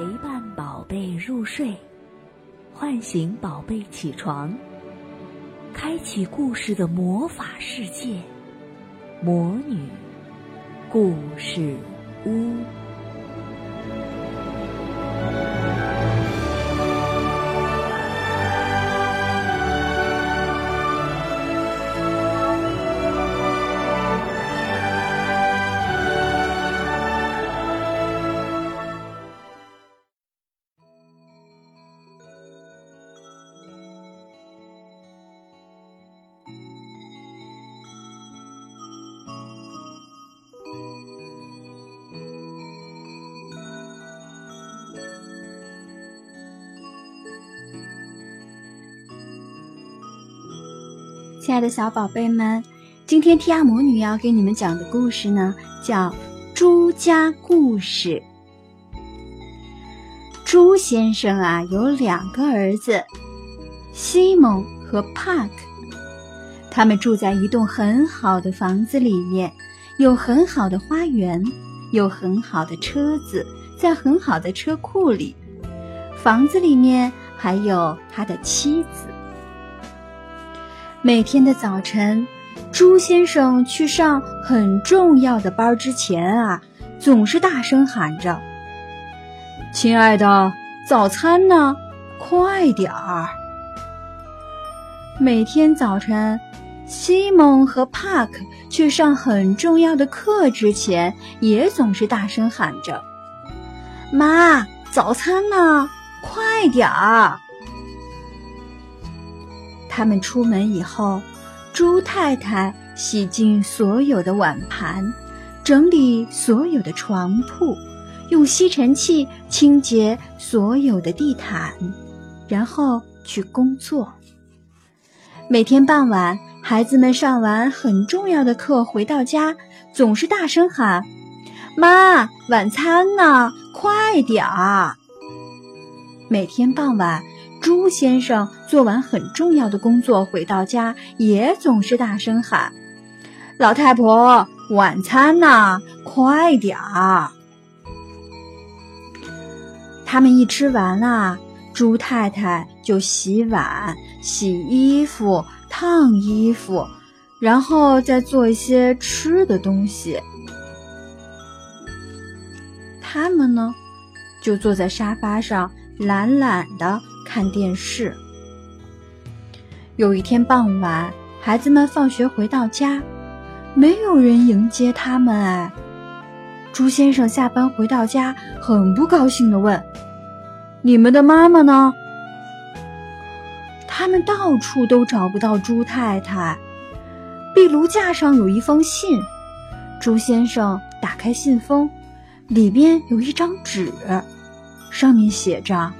陪伴宝贝入睡，唤醒宝贝起床，开启故事的魔法世界——魔女故事屋。亲爱的小宝贝们，今天提亚魔女要给你们讲的故事呢，叫《朱家故事》。朱先生啊，有两个儿子，西蒙和帕克。他们住在一栋很好的房子里面，有很好的花园，有很好的车子，在很好的车库里。房子里面还有他的妻子。每天的早晨，猪先生去上很重要的班之前啊，总是大声喊着：“亲爱的，早餐呢？快点儿！”每天早晨，西蒙和帕克去上很重要的课之前，也总是大声喊着：“妈，早餐呢？快点儿！”他们出门以后，猪太太洗净所有的碗盘，整理所有的床铺，用吸尘器清洁所有的地毯，然后去工作。每天傍晚，孩子们上完很重要的课回到家，总是大声喊：“妈，晚餐呢？快点儿！”每天傍晚。猪先生做完很重要的工作回到家，也总是大声喊：“老太婆，晚餐呢？快点儿！”他们一吃完啦，猪太太就洗碗、洗衣服、烫衣服，然后再做一些吃的东西。他们呢，就坐在沙发上，懒懒的。看电视。有一天傍晚，孩子们放学回到家，没有人迎接他们。哎，猪先生下班回到家，很不高兴的问：“你们的妈妈呢？”他们到处都找不到猪太太。壁炉架上有一封信，猪先生打开信封，里边有一张纸，上面写着。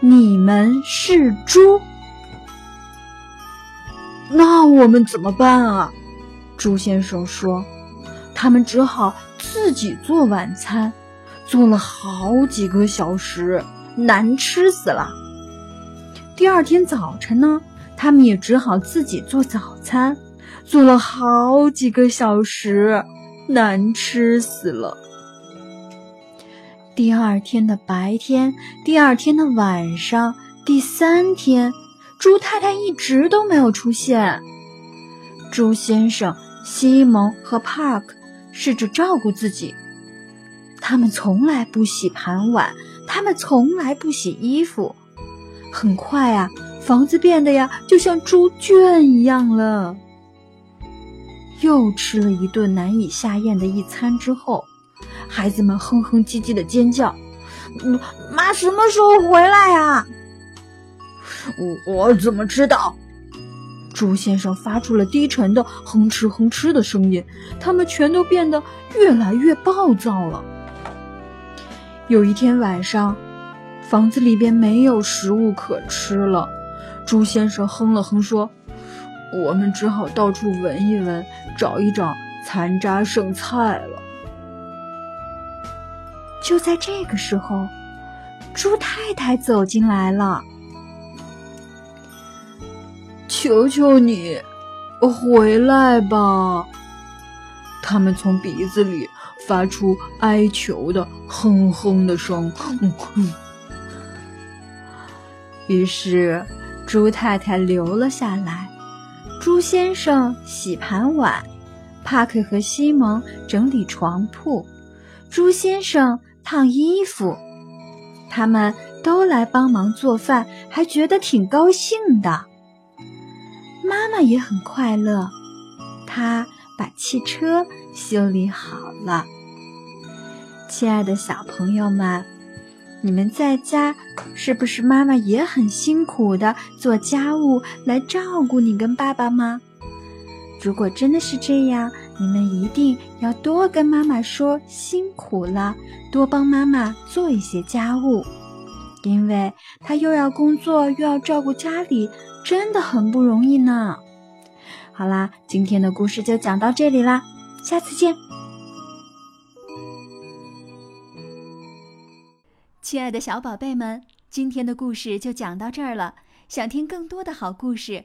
你们是猪，那我们怎么办啊？猪先生说：“他们只好自己做晚餐，做了好几个小时，难吃死了。第二天早晨呢，他们也只好自己做早餐，做了好几个小时，难吃死了。”第二天的白天，第二天的晚上，第三天，猪太太一直都没有出现。猪先生、西蒙和帕克试着照顾自己，他们从来不洗盘碗，他们从来不洗衣服。很快啊，房子变得呀，就像猪圈一样了。又吃了一顿难以下咽的一餐之后。孩子们哼哼唧唧的尖叫：“妈什么时候回来啊？”我我怎么知道？猪先生发出了低沉的哼哧哼哧的声音。他们全都变得越来越暴躁了。有一天晚上，房子里边没有食物可吃了。猪先生哼了哼说：“我们只好到处闻一闻，找一找残渣剩菜了。”就在这个时候，猪太太走进来了。求求你，回来吧！他们从鼻子里发出哀求的哼哼的声。于是，猪太太留了下来，猪先生洗盘碗，帕克和西蒙整理床铺，猪先生烫衣服，他们都来帮忙做饭，还觉得挺高兴的。妈妈也很快乐，她把汽车修理好了。亲爱的小朋友们，你们在家是不是妈妈也很辛苦的做家务来照顾你跟爸爸吗？如果真的是这样，你们一定要多跟妈妈说辛苦了，多帮妈妈做一些家务，因为她又要工作又要照顾家里。真的很不容易呢。好啦，今天的故事就讲到这里啦，下次见。亲爱的小宝贝们，今天的故事就讲到这儿了。想听更多的好故事，